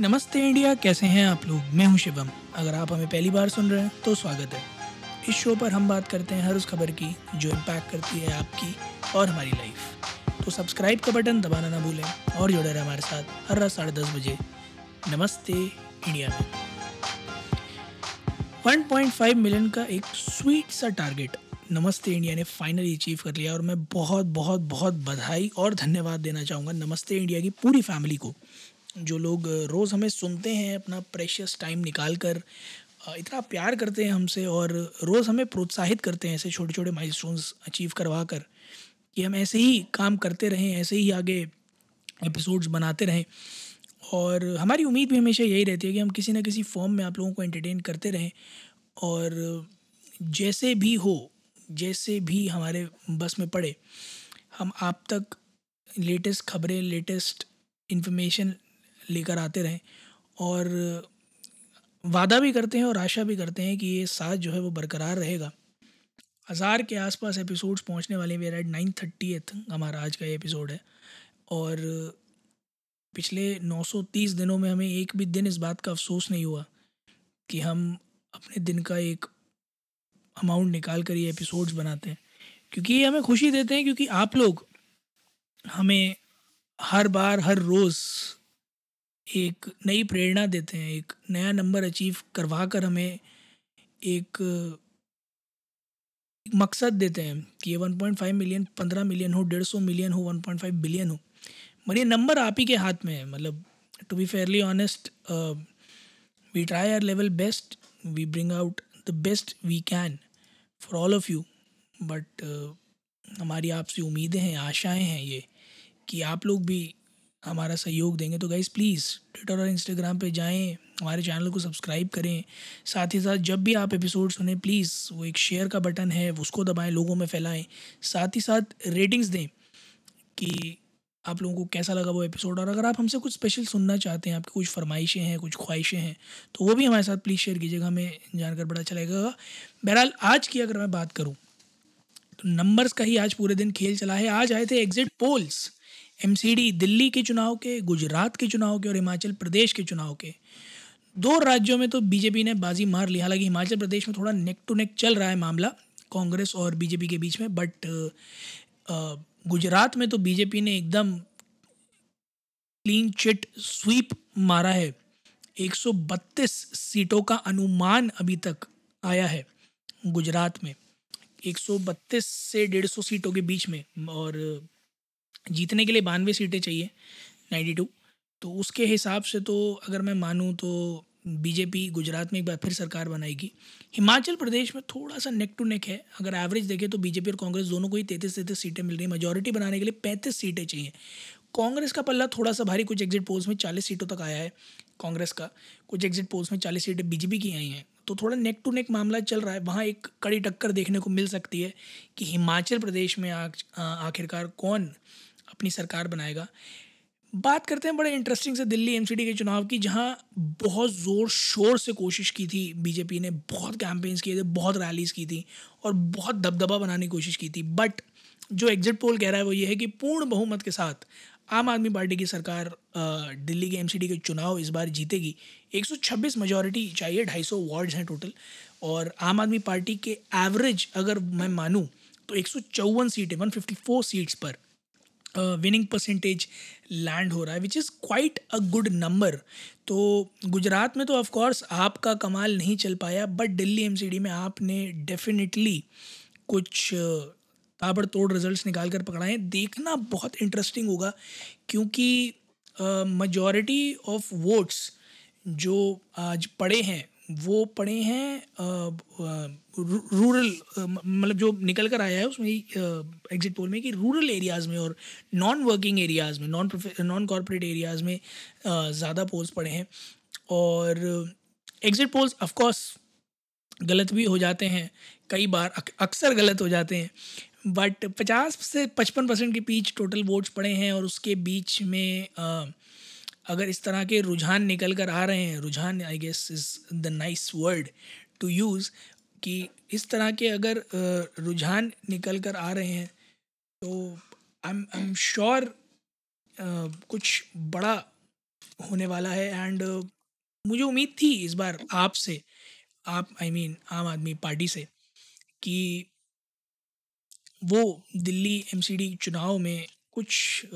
नमस्ते इंडिया, कैसे हैं आप लोग? मैं हूँ शिवम। अगर आप हमें पहली बार सुन रहे हैं तो स्वागत है। इस शो पर हम बात करते हैं हर उस खबर की, जो इम्पैक्ट करती है आपकी और हमारी लाइफ तो सब्सक्राइब का बटन दबाना ना भूलें और जुड़े रहें हमारे साथ हर रात साढ़े दस बजे। नमस्ते इंडिया में। 1.5 मिलियन का एक स्वीट सा टारगेट नमस्ते इंडिया ने फाइनली अचीव कर लिया और मैं बहुत बहुत बहुत बधाई और धन्यवाद देना चाहूँगा नमस्ते इंडिया की पूरी फैमिली को। जो लोग रोज़ हमें सुनते हैं, अपना प्रेशियस टाइम निकाल कर इतना प्यार करते हैं हमसे और रोज़ हमें प्रोत्साहित करते हैं ऐसे छोटे छोटे माइलस्टोन्स अचीव करवा कर कि हम ऐसे ही काम करते रहें, ऐसे ही आगे एपिसोड्स बनाते रहें। और हमारी उम्मीद भी हमेशा यही रहती है कि हम किसी न किसी फॉर्म में आप लोगों को एंटरटेन करते रहें और जैसे भी हो, जैसे भी हमारे बस में पड़े, हम आप तक लेटेस्ट खबरें लेटेस्ट इन्फॉर्मेशन लेकर आते रहें और वादा भी करते हैं और आशा भी करते हैं कि ये साथ जो है वो बरकरार रहेगा। हज़ार के आसपास एपिसोड्स पहुँचने वाले एट नाइन थर्टी एथ हमारा आज का ये एपिसोड है। और पिछले 930 दिनों में हमें एक भी दिन इस बात का अफसोस नहीं हुआ कि हम अपने दिन का एक अमाउंट निकाल कर ये एपिसोड्स बनाते हैं। क्योंकि ये हमें खुशी देते हैं क्योंकि आप लोग हमें हर बार, हर रोज़ एक नई प्रेरणा देते हैं, एक नया नंबर अचीव करवा कर हमें एक मकसद देते हैं कि ये 1.5 मिलियन 15 मिलियन हो, डेढ़ सौ मिलियन हो 1.5 बिलियन हो। मगर ये नंबर आप ही के हाथ में है मतलब to be fairly honest we try our level best we bring out the best we can for all of you but हमारी आपसे उम्मीदें हैं, आशाएँ हैं ये कि आप लोग भी हमारा सहयोग देंगे। तो गाइज़ प्लीज़ ट्विटर और इंस्टाग्राम पे जाएँ, हमारे चैनल को सब्सक्राइब करें। साथ ही साथ जब भी आप एपिसोड सुने प्लीज़ वो एक शेयर का बटन है, उसको दबाएँ, लोगों में फैलाएँ। साथ ही साथ रेटिंग्स दें कि आप लोगों को कैसा लगा वो एपिसोड और अगर आप हमसे कुछ स्पेशल सुनना चाहते हैं, आपकी कुछ फरमाइशें हैं, कुछ ख्वाहिशें हैं तो वो भी हमारे साथ प्लीज़ शेयर कीजिएगा, हमें जानकर बड़ा अच्छा लगेगा। बहरहाल, आज की अगर मैं बात करूँ तो नंबर्स का ही आज पूरे दिन खेल चला है। आज आए थे एग्जिट पोल्स एमसीडी दिल्ली के चुनाव के, गुजरात के चुनाव के और हिमाचल प्रदेश के चुनाव के। दो राज्यों में तो बीजेपी ने बाजी मार ली। हालाँकि हिमाचल प्रदेश में थोड़ा नेक टू नेक चल रहा है मामला, कांग्रेस और बीजेपी के बीच में। बट गुजरात में तो बीजेपी ने एकदम क्लीन चिट स्वीप मारा है। 132 सीटों का अनुमान अभी तक आया है गुजरात में। 132 से 150 सीटों के बीच में और जीतने के लिए बानवे सीटें चाहिए, नाइन्टी टू। तो उसके हिसाब से तो अगर मैं मानूँ तो बीजेपी गुजरात में एक बार फिर सरकार बनाएगी। हिमाचल प्रदेश में थोड़ा सा नेक टू नेक है। अगर एवरेज देखें तो बीजेपी और कांग्रेस दोनों को ही तैंतीस तैंतीस सीटें मिल रही हैं। मेजोरिटी बनाने के लिए पैंतीस सीटें चाहिए। कांग्रेस का पल्ला थोड़ा सा भारी, कुछ एग्जिट पोल्स में चालीस सीटों तक आया है कांग्रेस का। कुछ एग्जिट पोल्स में चालीस सीटें बीजेपी की आई हैं। तो थोड़ा नेक टू नेक मामला चल रहा है। वहाँ एक कड़ी टक्कर देखने को मिल सकती है कि हिमाचल प्रदेश में आखिरकार कौन अपनी सरकार बनाएगा। बात करते हैं बड़े इंटरेस्टिंग से दिल्ली एमसीडी के चुनाव की, जहाँ बहुत ज़ोर शोर से कोशिश की थी बीजेपी ने, बहुत कैंपेन्स किए थे, बहुत रैलीज़ की थी और बहुत दबदबा बनाने की कोशिश की थी। बट जो एग्जिट पोल कह रहा है वो ये है कि पूर्ण बहुमत के साथ आम आदमी पार्टी की सरकार दिल्ली के एमसीडी के चुनाव इस बार जीतेगी। 126 मेजॉरिटी चाहिए 250 वार्ड्स हैं टोटल और आम आदमी पार्टी के एवरेज अगर मैं मानूँ तो एक सौ चौवन सीटें 154 सीट्स पर। विनिंग परसेंटेज लैंड हो रहा है which is quite a good number तो गुजरात में तो ऑफ़ कोर्स आपका कमाल नहीं चल पाया बट दिल्ली एमसीडी में आपने डेफिनेटली कुछ ताबड़तोड़ रिजल्ट्स निकाल कर पकड़ाए। देखना बहुत इंटरेस्टिंग होगा, क्योंकि मजॉरिटी ऑफ़ वोट्स जो आज पड़े हैं वो पढ़े हैं रूरल मतलब जो निकल कर आया है उसमें एग्जिट पोल में कि रूरल एरियाज़ में और नॉन वर्किंग एरियाज़ में नॉन नॉन कॉरपोरेट एरियाज़ में ज़्यादा पोल्स पड़े हैं। और एग्जिट पोल्स ऑफकोर्स गलत भी हो जाते हैं, कई बार अक्सर गलत हो जाते हैं बट पचास से पचपन परसेंट के बीच टोटल वोट्स पड़े हैं और उसके बीच में अगर इस तरह के रुझान निकल कर आ रहे हैं रुझान I guess is the nice word to use कि इस तरह के अगर रुझान निकल कर आ रहे हैं तो I am I am sure कुछ बड़ा होने वाला है एंड मुझे उम्मीद थी इस बार आपसे आप आई I मीन mean, आम आदमी पार्टी से कि वो दिल्ली एमसीडी चुनाव में कुछ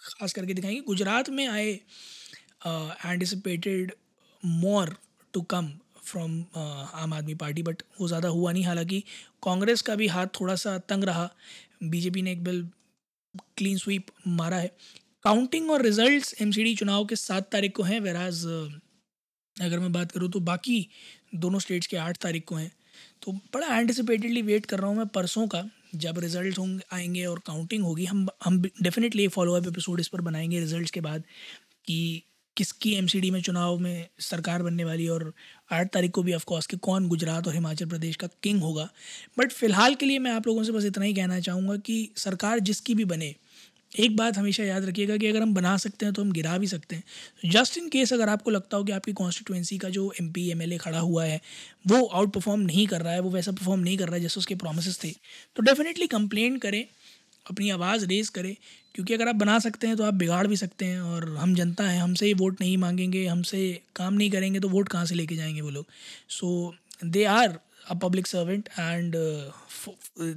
ख़ास करके दिखाएँगे, गुजरात में आए anticipated more to come from Aam Aadmi Party but वो ज़्यादा हुआ नहीं। हालाँकि कांग्रेस का भी हाथ थोड़ा सा तंग रहा। बीजेपी ने एक बिल क्लीन स्वीप मारा है। काउंटिंग और रिजल्ट्स एमसीडी चुनाव के सात तारीख को हैं वेराज अगर मैं बात करूँ तो बाकी दोनों स्टेट्स के आठ तारीख को हैं। तो बड़ा एंटिसिपेटेडली वेट कर रहा हूँ मैं परसों का। जब रिज़ल्ट होंगे, आएँगे और काउंटिंग होगी, हम हम डेफिनेटली फॉलो फॉलोअप एपिसोड इस पर बनाएँगे रिजल्ट्स के बाद कि किसकी एमसीडी में चुनाव में सरकार बनने वाली और आठ तारीख को भी ऑफकोर्स कि कौन गुजरात और हिमाचल प्रदेश का किंग होगा। बट फ़िलहाल के लिए मैं आप लोगों से बस इतना ही कहना चाहूँगा कि सरकार जिसकी भी बने एक बात हमेशा याद रखिएगा कि अगर हम बना सकते हैं तो हम गिरा भी सकते हैं। जस्ट इन केस अगर आपको लगता हो कि आपकी कॉन्स्टिट्यूंसी का जो M P M L A खड़ा हुआ है, वो आउट परफॉर्म नहीं कर रहा है, वो वैसा परफॉर्म नहीं कर रहा है जैसे उसके प्रोमिस थे तो डेफिनेटली कंप्लेन करें, अपनी आवाज़ रेज करें, क्योंकि अगर आप बना सकते हैं तो आप बिगाड़ भी सकते हैं और हम जनता हैं, हमसे ही वोट नहीं मांगेंगे, हमसे काम नहीं करेंगे तो वोट कहाँ से लेके जाएँगे वो लोग? So they are a public servant and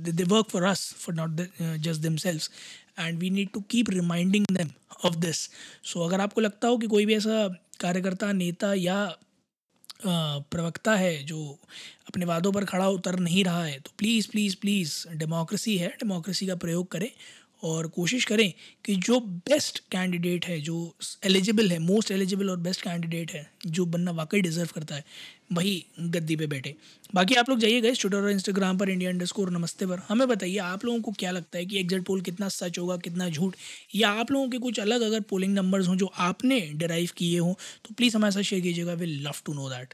they work for us for not just themselves and we need to keep reminding them of this सो अगर आपको लगता हो कि कोई भी ऐसा कार्यकर्ता, नेता या प्रवक्ता है जो अपने वादों पर खड़ा उतर नहीं रहा है तो प्लीज़ प्लीज़ प्लीज़ डेमोक्रेसी है डेमोक्रेसी का प्रयोग करें। और कोशिश करें कि जो बेस्ट कैंडिडेट है, जो एलिजिबल है मोस्ट एलिजिबल और बेस्ट कैंडिडेट है, जो बनना वाकई डिज़र्व करता है, वही गद्दी पे बैठे। बाकी आप लोग जाइएगा इस ट्विटर और इंस्टाग्राम पर इंडिया इंडर स्कोर नमस्ते पर। हमें बताइए आप लोगों को क्या लगता है कि एग्जिट पोल कितना सच होगा, कितना झूठ? या आप लोगों के कुछ अलग अगर पोलिंग नंबर्स हों जो आपने डिराइव किए हों तो प्लीज़ हमारे साथ शेयर कीजिएगा will love to know that